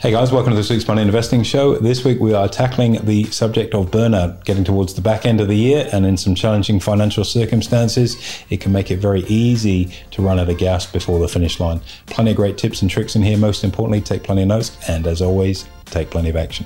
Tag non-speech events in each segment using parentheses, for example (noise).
Hey guys, welcome to this week's Money Investing Show. This week we are tackling the subject of burnout, getting towards the back end of the year, and in some challenging financial circumstances, it can make it very easy to run out of gas before the finish line. Plenty of great tips and tricks in here. Most importantly, take plenty of notes, and as always, take plenty of action.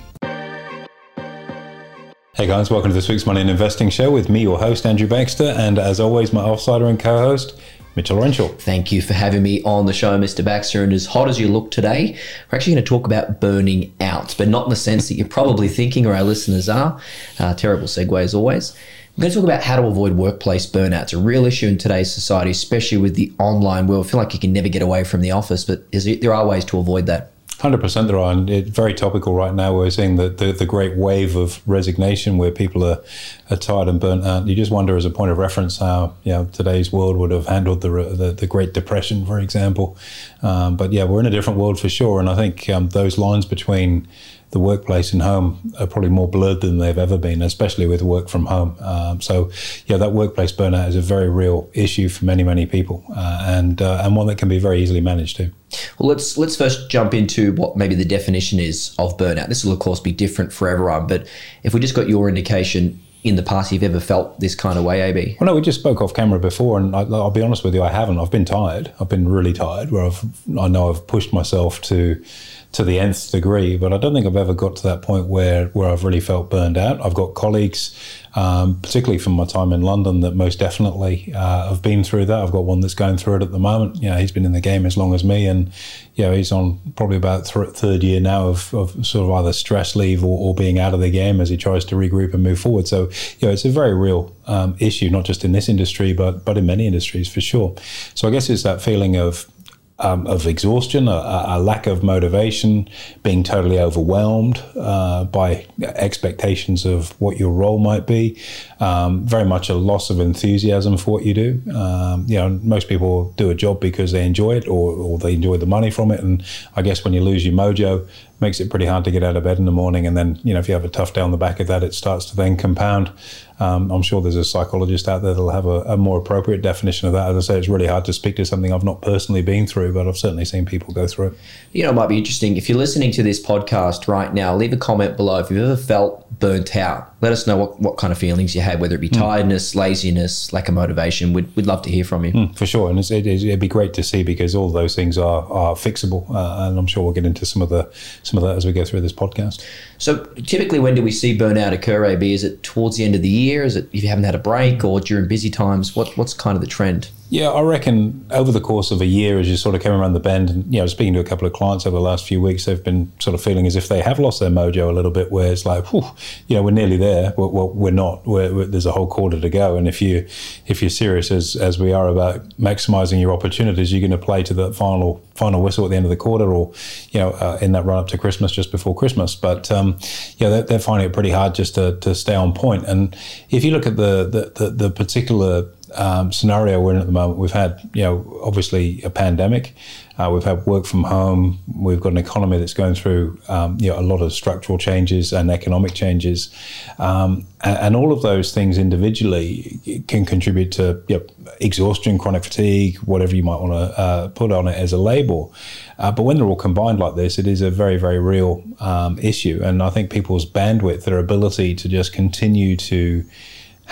Hey guys, welcome to this week's Money and Investing Show with me, your host, Andrew Baxter, and as always, my offsider and co host, Mitchell Renshaw. Thank you for having me on the show, Mr. Baxter. And as hot as you look today, we're actually going to talk about burning out, but not in the sense that you're probably thinking or our listeners are. Uh, terrible segue as always. We're going to talk about how to avoid workplace burnout. It's a real issue in today's society, especially with the online world. I feel like you can never get away from the office, but there are ways to avoid that. Hundred percent, there are, and it's very topical right now. We're seeing the, the, the great wave of resignation where people are, are tired and burnt out. You just wonder, as a point of reference, how you know today's world would have handled the the, the Great Depression, for example. Um, but yeah, we're in a different world for sure, and I think um, those lines between the workplace and home are probably more blurred than they've ever been, especially with work from home. Um, so, yeah, that workplace burnout is a very real issue for many, many people, uh, and uh, and one that can be very easily managed too. Well, let's let's first jump into what maybe the definition is of burnout. This will, of course, be different for everyone, but if we just got your indication in the past you've ever felt this kind of way, AB? Well, no, we just spoke off camera before, and I, will be honest with you, I haven't. I've been tired. I've been really tired. Where I've, I know I've pushed myself to to the nth degree, but I don't think I've ever got to that point where where I've really felt burned out. I've got colleagues, um, particularly from my time in London, that most definitely uh, have been through that. I've got one that's going through it at the moment. You know, he's been in the game as long as me, and you know, he's on probably about th- third year now of, of sort of either stress leave or, or, being out of the game as he tries to regroup and move forward. So, you know, it's a very real um, issue, not just in this industry, but but in many industries for sure. So, I guess it's that feeling of um, of exhaustion, a, a, lack of motivation, being totally overwhelmed uh, by expectations of what your role might be, um, very much a loss of enthusiasm for what you do. Um, you know, most people do a job because they enjoy it or, or they enjoy the money from it, and I guess when you lose your mojo, makes it pretty hard to get out of bed in the morning. And then, you know, if you have a tough day on the back of that, it starts to then compound. Um, I'm sure there's a psychologist out there that'll have a, a, more appropriate definition of that. As I say, it's really hard to speak to something I've not personally been through, but I've certainly seen people go through it. You know, it might be interesting if you're listening to this podcast right now. Leave a comment below if you've ever felt burnt out. Let us know what, what kind of feelings you had, whether it be hmm. tiredness, laziness, lack of motivation. We'd, we'd love to hear from you. Mm, for sure. And it, would be great to see because all those things are, are fixable. Uh, and I'm sure we'll get into some of the some of that as we go through this podcast. So typically, when do we see burnout occur, AB? Is it towards the end of the year? Is it if you haven't had a break or during busy times? What, what's kind of the trend? Yeah, I reckon over the course of a year, as you sort of came around the bend, and you know, speaking to a couple of clients over the last few weeks, they've been sort of feeling as if they have lost their mojo a little bit. Where it's like, whew, you know, we're nearly there. Well, well we're not. We're, we're, there's a whole quarter to go, and if you if you're serious as as we are about maximising your opportunities, you're going to play to the final final whistle at the end of the quarter, or you know, uh, in that run up to Christmas, just before Christmas. But um, yeah, they're, they're, finding it pretty hard just to, to stay on point. And if you look at the the, the, the particular um, scenario we're in at the moment. We've had, you know, obviously a pandemic. Uh, we've had work from home. We've got an economy that's going through, um, you know, a lot of structural changes and economic changes, um, and, and, all of those things individually can contribute to you know, exhaustion, chronic fatigue, whatever you might want to uh, put on it as a label. Uh, but when they're all combined like this, it is a very, very real um, issue. And I think people's bandwidth, their ability to just continue to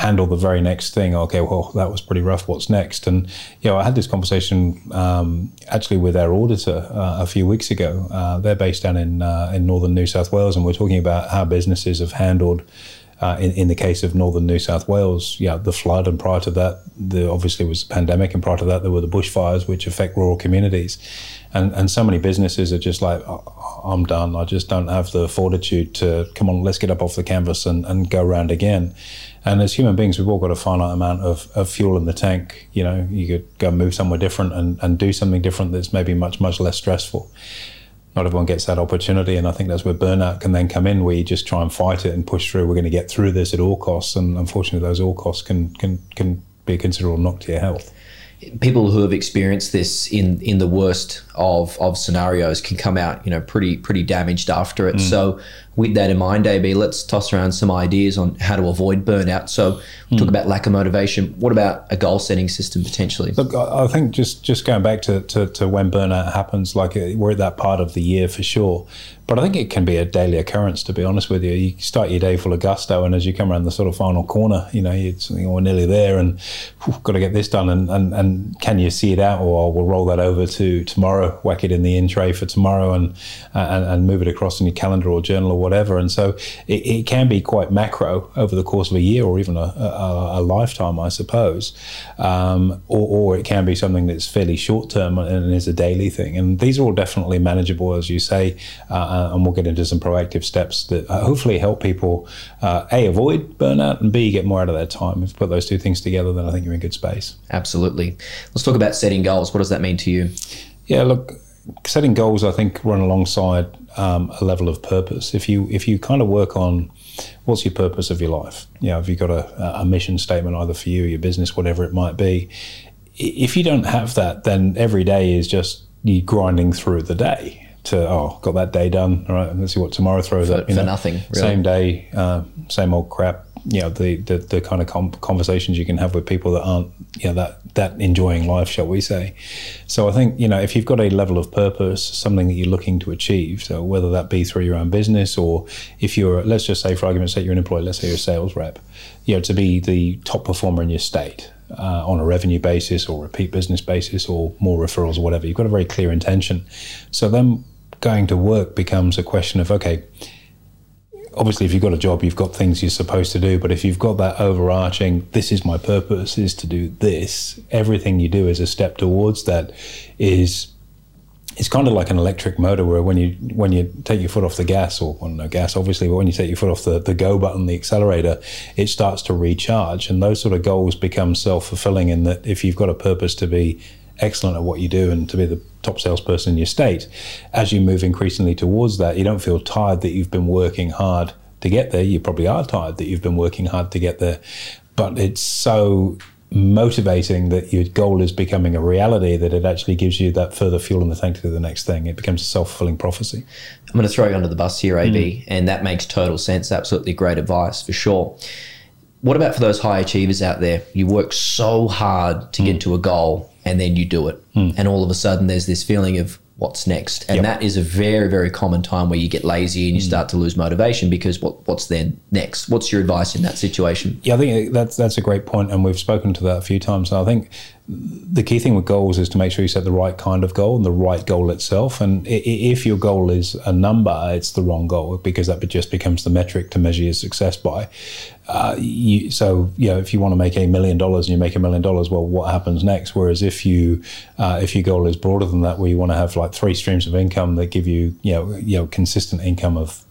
handle the very next thing. Okay, well, that was pretty rough. What's next? And you know, I had this conversation um, actually with our auditor uh, a few weeks ago. Uh, they're based down in uh, in northern New South Wales, and we're talking about how businesses have handled. Uh, in, in the case of northern New South Wales, yeah, the flood, and prior to that, the obviously was the pandemic, and prior to that, there were the bushfires, which affect rural communities, and and so many businesses are just like, oh, I'm done. I just don't have the fortitude to come on. Let's get up off the canvas and, and go around again. And as human beings, we've all got a finite amount of, of fuel in the tank. You know, you could go move somewhere different and, and do something different that's maybe much, much less stressful. Not everyone gets that opportunity. And I think that's where burnout can then come in, where you just try and fight it and push through. We're going to get through this at all costs. And unfortunately, those all costs can, can, can be a considerable knock to your health people who have experienced this in in the worst of of scenarios can come out you know pretty pretty damaged after it mm. so with that in mind ab let's toss around some ideas on how to avoid burnout so mm. talk about lack of motivation what about a goal setting system potentially look i think just just going back to, to, to when burnout happens like uh, we're at that part of the year for sure But I think it can be a daily occurrence, to be honest with you. You start your day full of gusto, and as you come around the sort of final corner, you know, you're something oh, we're nearly there, and whew, got to get this done. And, and, and can you see it out, or we'll roll that over to tomorrow, whack it in the in tray for tomorrow, and, and, and move it across in your calendar or journal or whatever. And so it, it can be quite macro over the course of a year or even a, a, a lifetime, I suppose. Um, or, or it can be something that's fairly short term and is a daily thing. And these are all definitely manageable, as you say. Uh, and we'll get into some proactive steps that uh, hopefully help people uh, a avoid burnout and b get more out of their time. If you put those two things together, then I think you're in good space. Absolutely. Let's talk about setting goals. What does that mean to you? Yeah, look, setting goals I think run alongside um, a level of purpose. If you if you kind of work on what's your purpose of your life, you know, if you've got a, a mission statement either for you, your business, whatever it might be, if you don't have that, then every day is just you grinding through the day to oh got that day done all right let's see what tomorrow throws for, up you for know, nothing really. same day uh, same old crap you know the the, the kind of conversations you can have with people that aren't you know that that enjoying life shall we say so i think you know if you've got a level of purpose something that you're looking to achieve so whether that be through your own business or if you're let's just say for argument's sake you're an employee let's say you're a sales rep you know to be the top performer in your state uh, on a revenue basis or repeat business basis or more referrals or whatever. You've got a very clear intention. So then going to work becomes a question of okay, obviously if you've got a job, you've got things you're supposed to do. But if you've got that overarching, this is my purpose, is to do this. Everything you do is a step towards that. Is it's kind of like an electric motor where when you when you take your foot off the gas or well, no gas obviously but when you take your foot off the, the go button the accelerator it starts to recharge and those sort of goals become self-fulfilling in that if you've got a purpose to be excellent at what you do and to be the top salesperson in your state as you move increasingly towards that you don't feel tired that you've been working hard to get there you probably are tired that you've been working hard to get there but it's so motivating that your goal is becoming a reality that it actually gives you that further fuel in the tank to do the next thing. It becomes a self fulfilling prophecy. I'm going to throw you under the bus here, AB, mm. and that makes total sense. Absolutely great advice for sure. What about for those high achievers out there? You work so hard to mm. get to a goal and then you do it. Mm. And all of a sudden there's this feeling of what's next. And yep. that is a very, very common time where you get lazy and you mm. start to lose motivation because what, what's then next? What's your advice in that situation? Yeah, I think that's that's a great point, and we've spoken to that a few times. So I think the key thing with goals is to make sure you set the right kind of goal and the right goal itself. And if your goal is a number, it's the wrong goal because that just becomes the metric to measure your success by. Uh, you, so you know, if you want to make a million dollars and you make a million dollars, well, what happens next? Whereas if you uh, if your goal is broader than that, where you want to have like three streams of income that give you you know you know consistent income of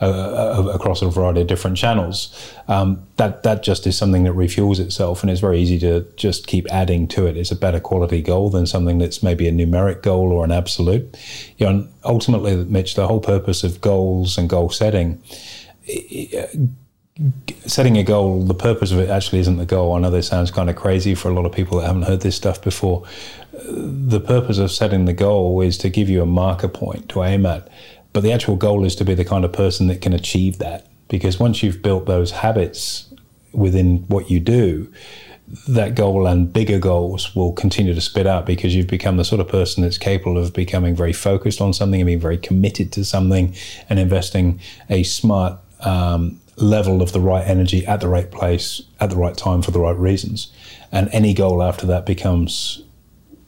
uh, uh, across a variety of different channels. Um, that that just is something that refuels itself, and it's very easy to just keep adding to it. It's a better quality goal than something that's maybe a numeric goal or an absolute. You know, ultimately, Mitch, the whole purpose of goals and goal setting. setting a goal, the purpose of it actually isn't the goal. I know this sounds kind of crazy for a lot of people that haven't heard this stuff before. The purpose of setting the goal is to give you a marker point to aim at but the actual goal is to be the kind of person that can achieve that. Because once you've built those habits within what you do, that goal and bigger goals will continue to spit out because you've become the sort of person that's capable of becoming very focused on something and being very committed to something and investing a smart um, level of the right energy at the right place at the right time for the right reasons. And any goal after that becomes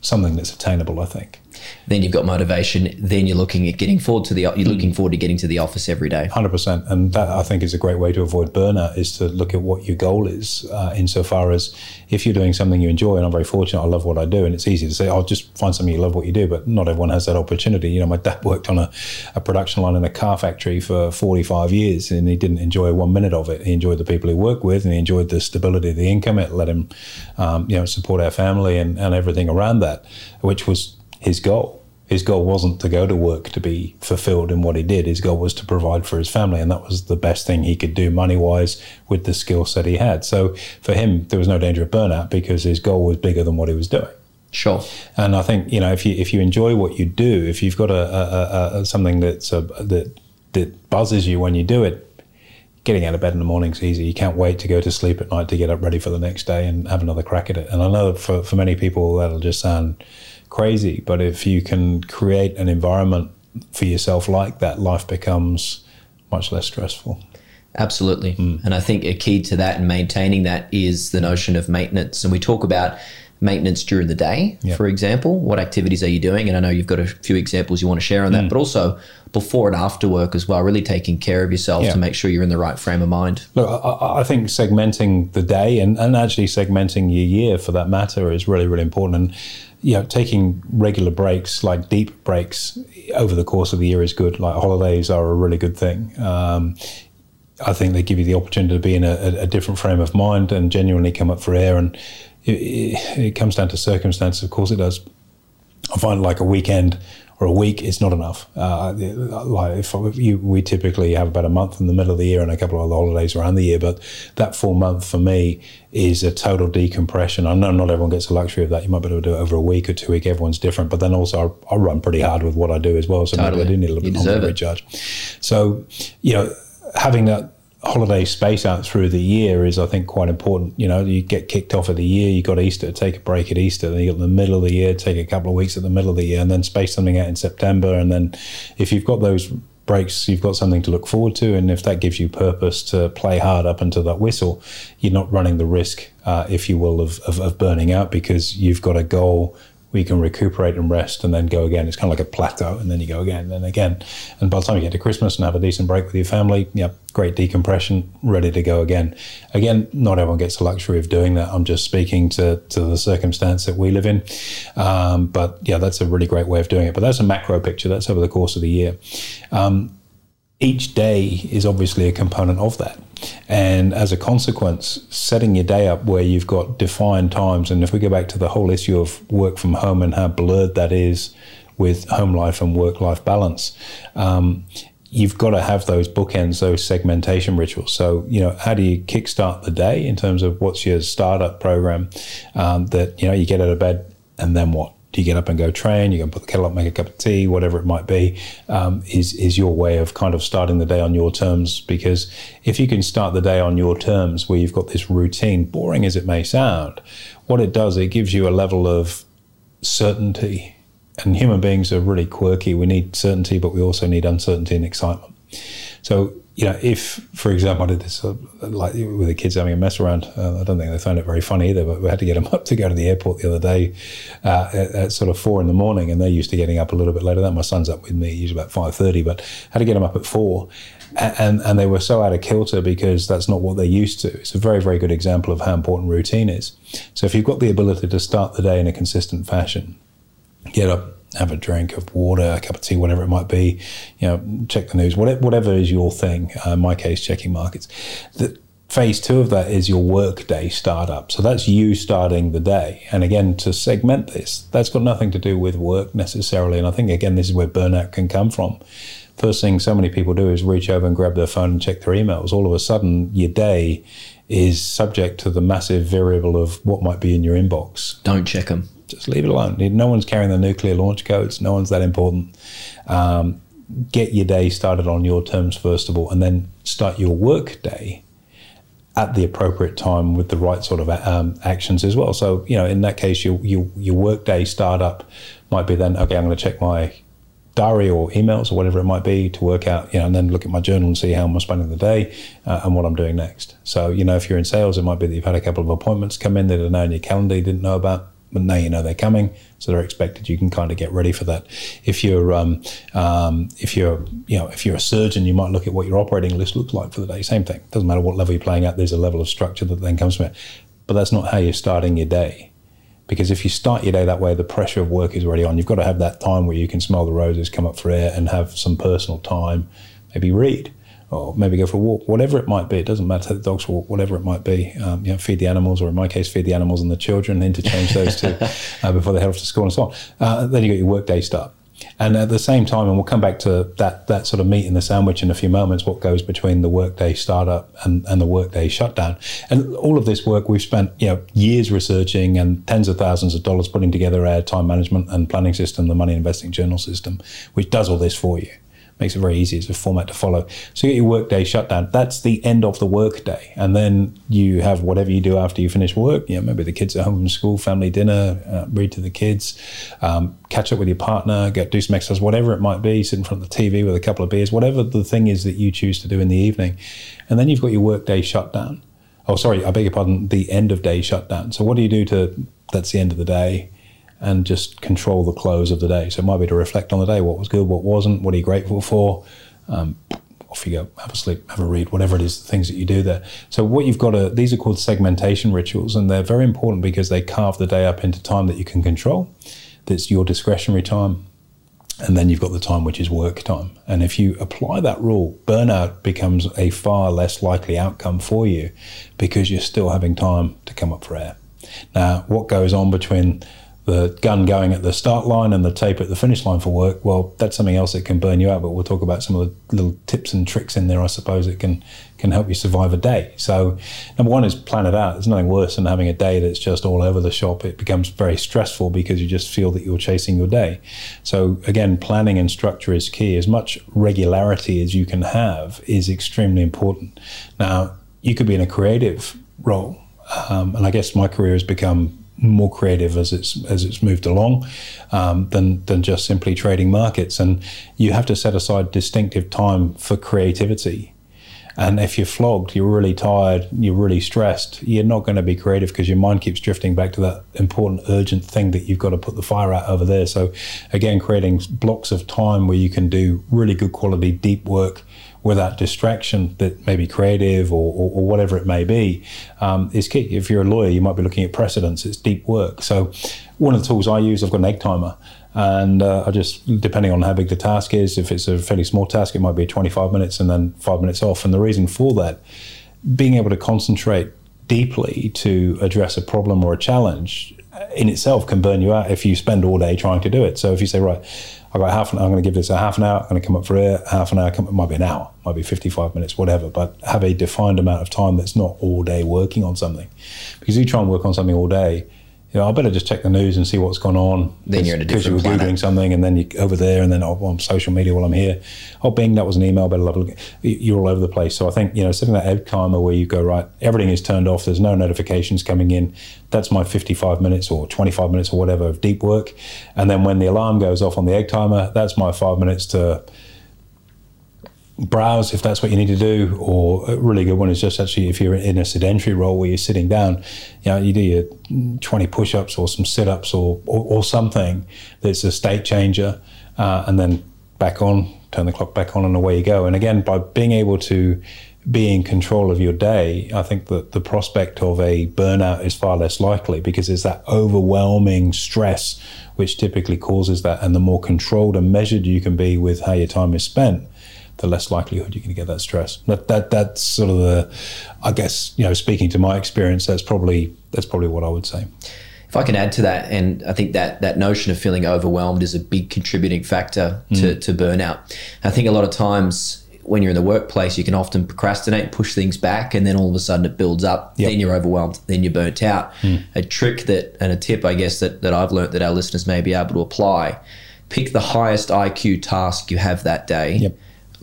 something that's attainable, I think then you've got motivation. Then you're looking at getting forward to the you're looking forward to getting to the office every day. Hundred percent, and that I think is a great way to avoid burnout. Is to look at what your goal is, uh, insofar as if you're doing something you enjoy. And I'm very fortunate; I love what I do, and it's easy to say, "I'll oh, just find something you love what you do." But not everyone has that opportunity. You know, my dad (laughs) worked on a, a production line in a car factory for 45 years, and he didn't enjoy one minute of it. He enjoyed the people he worked with, and he enjoyed the stability of the income. It let him, um, you know, support our family and, and everything around that, which was his goal. His goal wasn't to go to work to be fulfilled in what he did. His goal was to provide for his family, and that was the best thing he could do money wise with the skill set he had. So for him, there was no danger of burnout because his goal was bigger than what he was doing. Sure. And I think you know if you if you enjoy what you do, if you've got a, a, a something that's a, that that buzzes you when you do it, getting out of bed in the morning is easy. You can't wait to go to sleep at night to get up ready for the next day and have another crack at it. And I know for, for many people that'll just sound crazy, but if you can create an environment for yourself like that, life becomes much less stressful. Absolutely. Mm. And I think a key to that and maintaining that is the notion of maintenance. And we talk about maintenance during the day, yep. for example. What activities are you doing? And I know you've got a few examples you want to share on that, mm. but also before and after work as well, really taking care of yourself yeah. to make sure you're in the right frame of mind. Look, I, I, think segmenting the day and, and actually segmenting your year for that matter is really, really important. And, you know, taking regular breaks, like deep breaks over the course of the year is good. Like holidays are a really good thing. Um, I think they give you the opportunity to be in a, a, different frame of mind and genuinely come up for air. And it, it, it, comes down to circumstances, of course it does. I find like a weekend or a week is not enough. Uh, like if you, we typically have about a month in the middle of the year and a couple of other holidays around the year, but that full month for me is a total decompression. I know not everyone gets the luxury of that. You might be able to do it over a week or two week. Everyone's different, but then also I, I run pretty hard with what I do as well, so totally. maybe I do need a little bit longer recharge. So you know having that holiday space out through the year is, I think, quite important. You know, you get kicked off of the year, you got Easter, take a break at Easter, then you got the middle of the year, take a couple of weeks at the middle of the year, and then space something out in September. And then if you've got those breaks, you've got something to look forward to. And if that gives you purpose to play hard up until that whistle, you're not running the risk, uh, if you will, of, of, of burning out because you've got a goal we can recuperate and rest and then go again. It's kind of like a plateau, and then you go again and again. And by the time you get to Christmas and have a decent break with your family, yeah, great decompression, ready to go again. Again, not everyone gets the luxury of doing that. I'm just speaking to, to the circumstance that we live in. Um, but yeah, that's a really great way of doing it. But that's a macro picture. That's over the course of the year. Um, each day is obviously a component of that. And as a consequence, setting your day up where you've got defined times, and if we go back to the whole issue of work from home and how blurred that is with home life and work life balance, um, you've got to have those bookends, those segmentation rituals. So, you know, how do you kickstart the day in terms of what's your startup program um, that, you know, you get out of bed and then what? Do you get up and go train? You can put the kettle up, make a cup of tea, whatever it might be. Um, is is your way of kind of starting the day on your terms? Because if you can start the day on your terms, where you've got this routine, boring as it may sound, what it does, it gives you a level of certainty. And human beings are really quirky. We need certainty, but we also need uncertainty and excitement. So you know, if, for example, I did this uh, like with the kids having a mess around, uh, I don't think they found it very funny either, but we had to get them (laughs) up to go to the airport the other day uh, at, at, sort of four in the morning, and they're used to getting up a little bit later. That my son's up with me, usually about five thirty, but had to get them up at four, and and they were so out of kilter because that's not what they're used to. It's a very very good example of how important routine is. So if you've got the ability to start the day in a consistent fashion, get up have a drink of water, a cup of tea, whatever it might be. You know, check the news, whatever, whatever is your thing. Uh, in my case, checking markets. The, phase two of that is your workday startup. So that's you starting the day. And again, to segment this, that's got nothing to do with work necessarily. And I think again, this is where burnout can come from. First thing so many people do is reach over and grab their phone and check their emails. All of a sudden, your day is subject to the massive variable of what might be in your inbox. Don't check them just leave it alone. No one's carrying the nuclear launch codes. No one's that important. Um, get your day started on your terms first of all, and then start your work day at the appropriate time with the right sort of um, actions as well. So you know, in that case, your your your work day startup might be then okay. I'm going to check my diary or emails or whatever it might be to work out, you know, and then look at my journal and see how I'm spending the day uh, and what I'm doing next. So, you know, if you're in sales, it might be that you've had a couple of appointments come in that are now in your calendar you didn't know about but now you know they're coming, so they're expected. You can kind of get ready for that. If you're um, um, if you're you know if you're a surgeon, you might look at what your operating list looks like for the day. Same thing. Doesn't matter what level you're playing at. There's a level of structure that then comes from it. But that's not how you're starting your day. Because if you start your day that way, the pressure of work is already on. You've got to have that time where you can smell the roses, come up for air, and have some personal time. Maybe read or maybe go for a walk, whatever it might be. It doesn't matter, the dogs walk, whatever it might be. Um, you know, feed the animals, or in my case, feed the animals and the children, interchange those two (laughs) uh, before they head off to school and so on. Uh, then you get your workday start. And at the same time, and we'll come back to that that sort of meat in the sandwich in a few moments, what goes between the workday startup and, and the workday shutdown. And all of this work we've spent you know years researching and tens of thousands of dollars putting together our time management and planning system, the money investing journal system, which does all this for you. Makes it very easy as a format to follow. So you get your workday shut down. That's the end of the workday, and then you have whatever you do after you finish work. Know, maybe the kids are home from school, family dinner, uh, read to the kids, um, catch up with your partner, get do some exercise, whatever it might be. Sit in front of the TV with a couple of beers, whatever the thing is that you choose to do in the evening, and then you've got your workday shut down. Oh, sorry, I beg your pardon. The end of day shutdown. So what do you do to? That's the end of the day and just control the close of the day. So it might be to reflect on the day, what was good, what wasn't, what are you grateful for. Um, off you go, have a sleep, have a read, whatever it is, the things that you do there. So what you've got to, these are called segmentation rituals, and they're very important because they carve the day up into time that you can control. That's your discretionary time. And then you've got the time which is work time. And if you apply that rule, burnout becomes a far less likely outcome for you because you're still having time to come up for air. Now, what goes on between the gun going at the start line and the tape at the finish line for work, well, that's something else that can burn you out. But we'll talk about some of the little tips and tricks in there, I suppose, that can can help you survive a day. So, number one is plan it out. There's nothing worse than having a day that's just all over the shop. It becomes very stressful because you just feel that you're chasing your day. So, again, planning and structure is key. As much regularity as you can have is extremely important. Now, you could be in a creative role. Um, and I guess my career has become more creative as it's as it's moved along um, than than just simply trading markets. And you have to set aside distinctive time for creativity. And if you're flogged, you're really tired, you're really stressed, you're not going to be creative because your mind keeps drifting back to that important, urgent thing that you've got to put the fire out over there. So, again, creating blocks of time where you can do really good quality, deep work without distraction that may be creative or, or, or whatever it may be um, is key. If you're a lawyer, you might be looking at precedents. It's deep work. So one of the tools I use, I've got an egg timer. And uh, I just, depending on how big the task is, if it's a fairly small task, it might be 25 minutes and then five minutes off. And the reason for that, being able to concentrate deeply to address a problem or a challenge in itself can burn you out if you spend all day trying to do it. So if you say, right, I've got half an hour, I'm going to give this a half an hour, I'm going to come up for air, half an hour, come, it might be an hour, might be 55 minutes, whatever, but have a defined amount of time that's not all day working on something. Because you try and work on something all day, you know, I better just check the news and see what's gone on. Then you're in a different Because you were planet. Googling something and then you're over there and then oh, on social media while I'm here. Oh, bing, that was an email, better have a look. You're all over the place. So I think, you know, setting that egg timer where you go, right, everything is turned off, there's no notifications coming in. That's my 55 minutes or 25 minutes or whatever of deep work. And then when the alarm goes off on the egg timer, that's my five minutes to browse if that's what you need to do or a really good one is just actually if you're in a sedentary role where you're sitting down you know you do your 20 push-ups or some sit-ups or, or, or something that's a state changer uh, and then back on turn the clock back on and away you go and again by being able to be in control of your day, I think that the prospect of a burnout is far less likely because it's that overwhelming stress which typically causes that. And the more controlled and measured you can be with how your time is spent, the less likelihood you're going to get that stress. That that that's sort of the, I guess you know, speaking to my experience, that's probably that's probably what I would say. If I can add to that, and I think that that notion of feeling overwhelmed is a big contributing factor to, Mm. to burnout. I think a lot of times when you're in the workplace, you can often procrastinate, push things back, and then all of a sudden it builds up. Yep. Then you're overwhelmed. Then you're burnt out. Mm. A trick that and a tip, I guess that that I've learned that our listeners may be able to apply: pick the highest IQ task you have that day. Yep.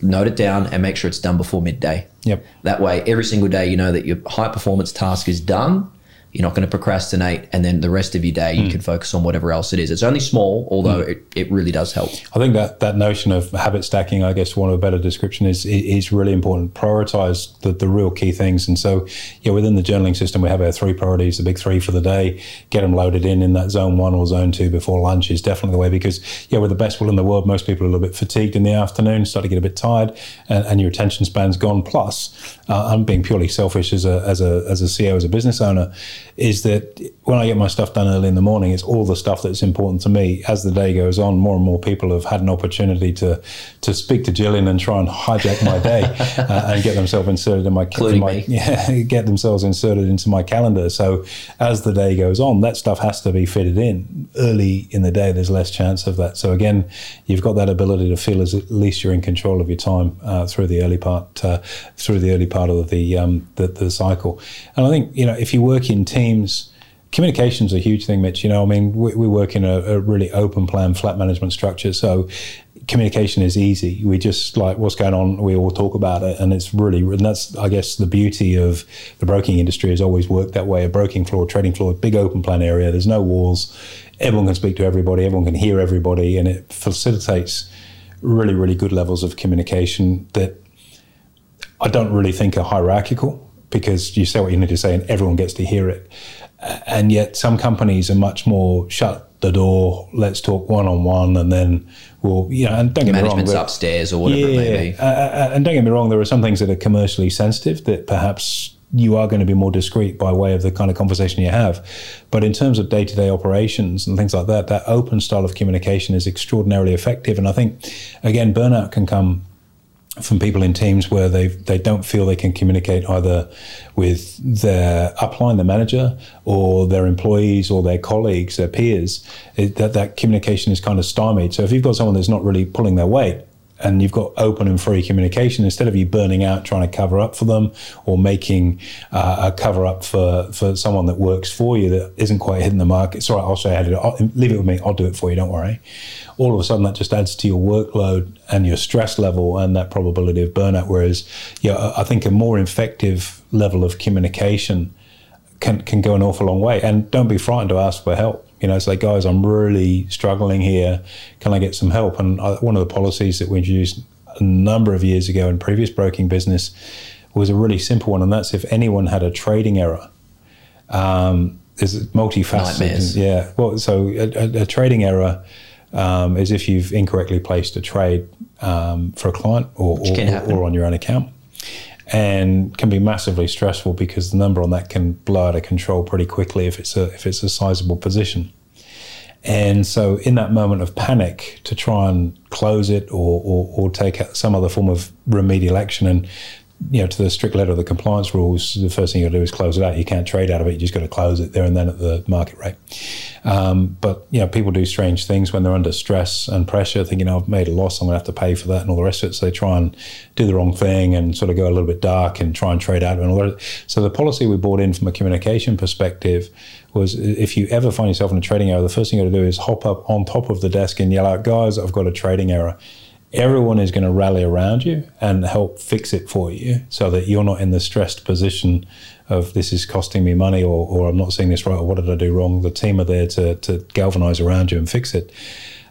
Note it down and make sure it's done before midday. Yep. That way, every single day, you know that your high performance task is done. You're not going to procrastinate, and then the rest of your day you can focus on whatever else it is. It's only small, although it, it really does help. I think that that notion of habit stacking, I guess, one of a better description is is really important. Prioritize the, the real key things, and so yeah, within the journaling system, we have our three priorities, the big three for the day. Get them loaded in in that zone one or zone two before lunch is definitely the way because yeah, with the best will in the world, most people are a little bit fatigued in the afternoon, start to get a bit tired, and, and your attention span's gone. Plus, uh, I'm being purely selfish as a as a as a CEO as a business owner, is that when I get my stuff done early in the morning, it's all the stuff that's important to me. As the day goes on, more and more people have had an opportunity to to speak to Gillian and try and hijack my day (laughs) uh, and get themselves inserted in my, Including my (laughs) yeah, get themselves inserted into my calendar. So as the day goes on, that stuff has to be fitted in early in the day. There's less chance of that. So again, you've got that ability to feel as at least you're in control of your time uh, through the early part uh, through the early part of the, um, the the cycle. And I think you know if you work in teams. Communication's a huge thing, Mitch. You know, I mean, we, we work in a, a really open plan, flat management structure. So communication is easy. We just like what's going on. We all talk about it, and it's really and that's I guess the beauty of the broking industry has always worked that way. A broking floor, trading floor, big open plan area. There's no walls. Everyone can speak to everybody. Everyone can hear everybody, and it facilitates really really good levels of communication that I don't really think are hierarchical because you say what you need to say and everyone gets to hear it. And yet, some companies are much more shut the door. Let's talk one on one, and then we'll, you know. And don't get me wrong, Management's upstairs or whatever it may be. uh, and don't get me wrong, there are some things that are commercially sensitive that perhaps you are going to be more discreet by way of the kind of conversation you have. But in terms of day to day operations and things like that, that open style of communication is extraordinarily effective. And I think, again, burnout can come from people in teams where they they don't feel they can communicate either with their upline, the manager, or their employees, or their colleagues, their peers. It, that that communication is kind of stymied. So if you've got someone that's not really pulling their weight, and you've got open and free communication instead of you burning out trying to cover up for them or making uh, a cover up for, for someone that works for you that isn't quite hitting the mark. It's all right, I'll how to do it. I'll, leave it with me. I'll do it for you. Don't worry. All of a sudden, that just adds to your workload and your stress level and that probability of burnout. Whereas, yeah, I think a more effective level of communication can, can go an awful long way. And don't be frightened to ask for help. You know, say, guys, I'm really struggling here. Can I get some help? And I, one of the policies that we introduced a number of years ago in previous broking business was a really simple one, and that's if anyone had a trading error. Um, is multifaceted. Nightmares. Yeah. Well, so a, a, a trading error um, is if you've incorrectly placed a trade um, for a client or, or, or on your own account and can be massively stressful because the number on that can blow out of control pretty quickly if it's a if it's a sizable position. And so, in that moment of panic, to try and close it or, or, or take some other form of remedial action, and you know, to the strict letter of the compliance rules, the first thing you got to do is close it out. You can't trade out of it. You just got to close it there and then at the market rate. Um, but you know, people do strange things when they're under stress and pressure, thinking, "I've made a loss. I'm going to have to pay for that," and all the rest of it. So they try and do the wrong thing and sort of go a little bit dark and try and trade out. And all that. So the policy we brought in from a communication perspective was, if you ever find yourself in a trading error, the first thing you got to do is hop up on top of the desk and yell out, "Guys, I've got a trading error." Everyone is going to rally around you and help fix it for you so that you're not in the stressed position of this is costing me money or, or I'm not seeing this right or what did I do wrong. The team are there to, to galvanize around you and fix it.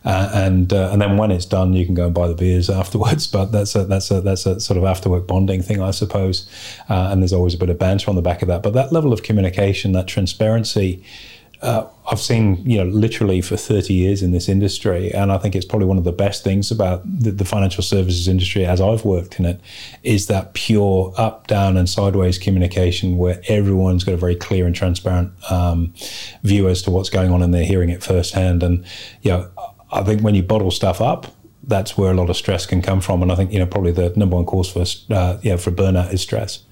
Uh, and uh, and then when it's done, you can go and buy the beers (laughs) afterwards. But that's a that's a that's a sort of after work bonding thing, I suppose. Uh, and there's always a bit of banter on the back of that. But that level of communication, that transparency, uh, I've seen, you know, literally for 30 years in this industry, and I think it's probably one of the best things about the, the, financial services industry as I've worked in it, is that pure up, down, and sideways communication where everyone's got a very clear and transparent um, view as to what's going on, and they're hearing it firsthand. And you know, I think when you bottle stuff up, that's where a lot of stress can come from. And I think you know probably the number one cause for uh, yeah for burnout is stress.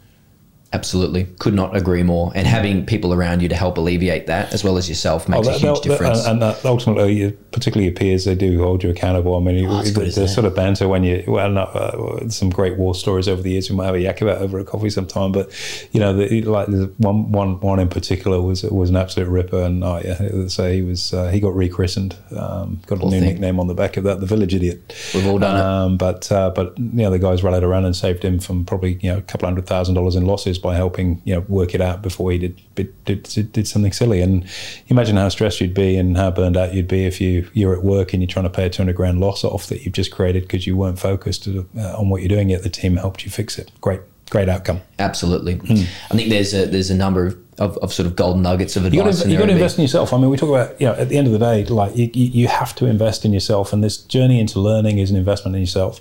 Absolutely, could not agree more. And having people around you to help alleviate that, as well as yourself, makes Oh, a huge that- difference. And, and ultimately, you- particularly your peers, they do hold you accountable. I mean, Oh, it's good, there's sort of banter when you, well, not, uh, some great war stories over the years we might have a yak about over a coffee sometime. But, you know, the, like one, one, one in particular was was an absolute ripper. And oh, yeah, so he was, uh, he got rechristened, um, got a new thing. nickname on the back of that, the village idiot. We've all done it. Um, but, uh, but, you know, the guys rallied around and saved him from probably, you know, a couple hundred thousand dollars in losses by helping, you know, work it out before he did did, did, did something silly. And imagine how stressed you'd be and how burned out you'd be if you you're at work and you're trying to pay a 200 grand loss off that you've just created because you weren't focused uh, on what you're doing. Yet the team helped you fix it. Great, great outcome. Absolutely. Hmm. I think there's a there's a number of, of, of sort of golden nuggets of got advice. to, in you got to invest in yourself. I mean, we talk about you know at the end of the day, like you, you you have to invest in yourself, and this journey into learning is an investment in yourself.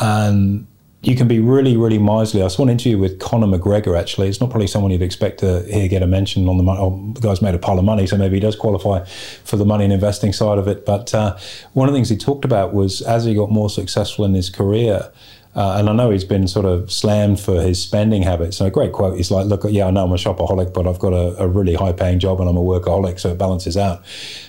And you can be really, really miserly. I saw an interview with Conor McGregor. Actually, it's not probably someone you'd expect to hear get a mention on the money. Oh, the guy's made a pile of money, so maybe he does qualify for the money and investing side of it. But uh, one of the things he talked about was as he got more successful in his career. Uh, and I know he's been sort of slammed for his spending habits. And a great quote is like, look, yeah, I know I'm a shopaholic, but I've got a, a really high paying job and I'm a workaholic, so it balances out.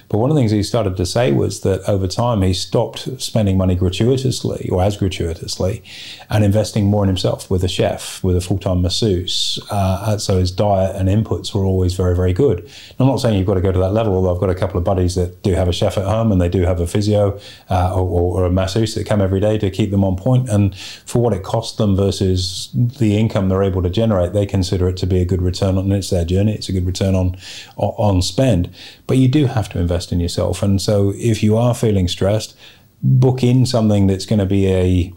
But one of the things he started to say was that over time he stopped spending money gratuitously or as gratuitously and investing more in himself with a chef, with a full time masseuse. Uh, so his diet and inputs were always very, very good. And I'm not saying you've got to go to that level, although I've got a couple of buddies that do have a chef at home and they do have a physio uh, or, or, a masseuse that come every day to keep them on point. And for what it costs them versus the income they're able to generate, they consider it to be a good return on it's their journey. It's a good return on on spend. But you do have to invest in yourself. And so if you are feeling stressed, book in something that's going to be a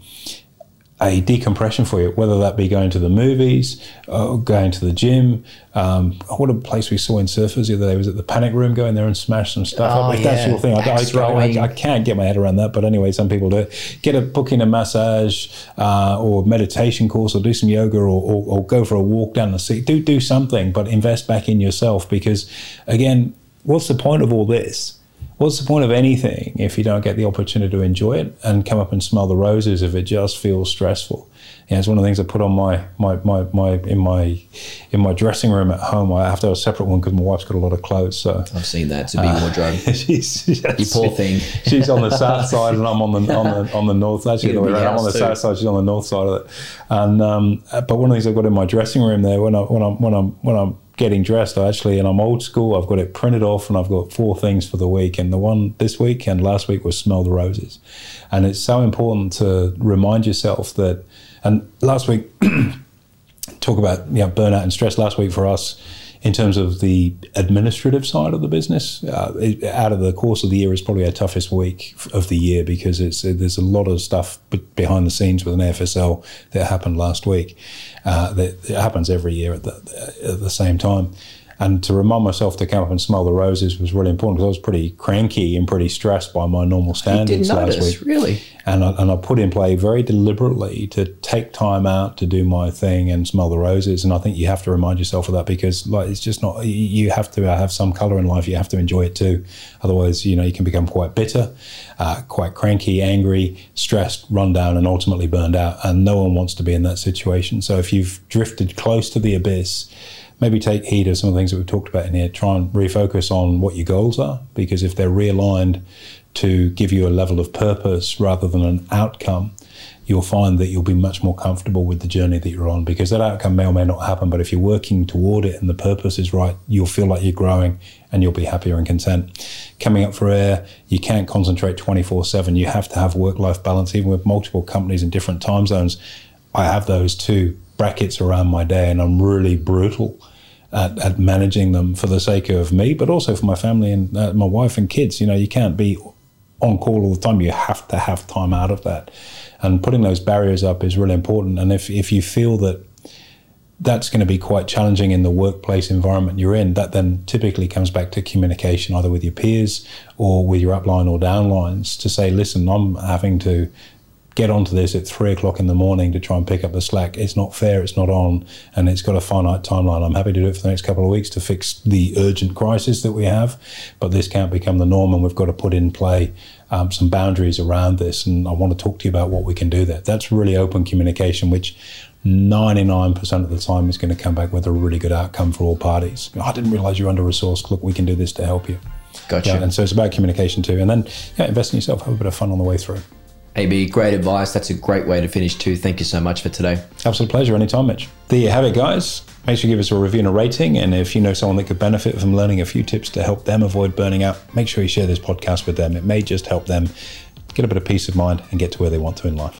a decompression for you, whether that be going to the movies, or going to the gym. Um, what a place we saw in Surfers the other day was at the Panic Room. Go in there and smash some stuff Oh, up. If that's yeah. your thing, I, I, I, I can't get my head around that. But anyway, some people do it. Get a book in a massage uh, or meditation course, or do some yoga, or, or, or go for a walk down the sea. Do do something, but invest back in yourself because, again, what's the point of all this? What's the point of anything if you don't get the opportunity to enjoy it and come up and smell the roses if it just feels stressful? Yeah, it's one of the things I put on my my, my, my in my in my dressing room at home. I have to have a separate one because my wife's got a lot of clothes. So I've seen that. It's a big wardrobe. she's, You poor thing. She's on the south side, and I'm on the on the on the north. Actually, the way around. I'm on the too. south side. She's on the north side of it. And um, but one of the things I've got in my dressing room there when I when I'm when I'm when I'm getting dressed, actually, and I'm old school. I've got it printed off, and I've got four things for the week. And the one this week and last week was smell the roses. And it's so important to remind yourself that. And last week (clears throat) talk about you know, burnout and stress last week for us in terms of the administrative side of the business. Uh, it, out of the course of the year is probably our toughest week of the year because it's there's a lot of stuff behind the scenes with an AFSL that happened last week. Uh, that it happens every year at the, at the same time. And to remind myself to come up and smell the roses was really important because I was pretty cranky and pretty stressed by my normal standards last notice, week really. and I, and I put in play very deliberately to take time out to do my thing and smell the roses. And I think you have to remind yourself of that because like it's just not. You you have to have some color in life. You have to enjoy it too. Otherwise, you know, you can become quite bitter, uh, quite cranky, angry, stressed, run down, and ultimately burned out. And no one wants to be in that situation. So if you've drifted close to the abyss. Maybe take heed of some of the things that we've talked about in here. Try and refocus on what your goals are, because if they're realigned to give you a level of purpose rather than an outcome, you'll find that you'll be much more comfortable with the journey that you're on because that outcome may or may not happen. But if you're working toward it and the purpose is right, you'll feel like you're growing and you'll be happier and content. Coming up for air, you can't concentrate 24 7. You have to have work life balance, even with multiple companies in different time zones. I have those two brackets around my day and I'm really brutal at, at managing them for the sake of me, but also for my family and uh, my wife and kids. You know, you can't be on call all the time. You have to have time out of that. And putting those barriers up is really important. And if, if you feel that that's going to be quite challenging in the workplace environment you're in, that then typically comes back to communication, either with your peers or with your upline or downlines to say, listen, I'm having to get onto this at three o'clock in the morning to try and pick up the slack. It's not fair, it's not on, and it's got a finite timeline. I'm happy to do it for the next couple of weeks to fix the urgent crisis that we have, but this can't become the norm, and we've got to put in play um, some boundaries around this. And I want to talk to you about what we can do there. That's really open communication, which 99% of the time is going to come back with a really good outcome for all parties. I didn't realize you're under resourced. Look, we can do this to help you. Gotcha. Yeah, and so it's about communication too. And then yeah, invest in yourself, have a bit of fun on the way through. AB, great advice. That's a great way to finish too. Thank you so much for today. Absolute pleasure. Anytime, Mitch. There you have it, guys. Make sure you give us a review and a rating. And if you know someone that could benefit from learning a few tips to help them avoid burning out, make sure you share this podcast with them. It may just help them get a bit of peace of mind and get to where they want to in life.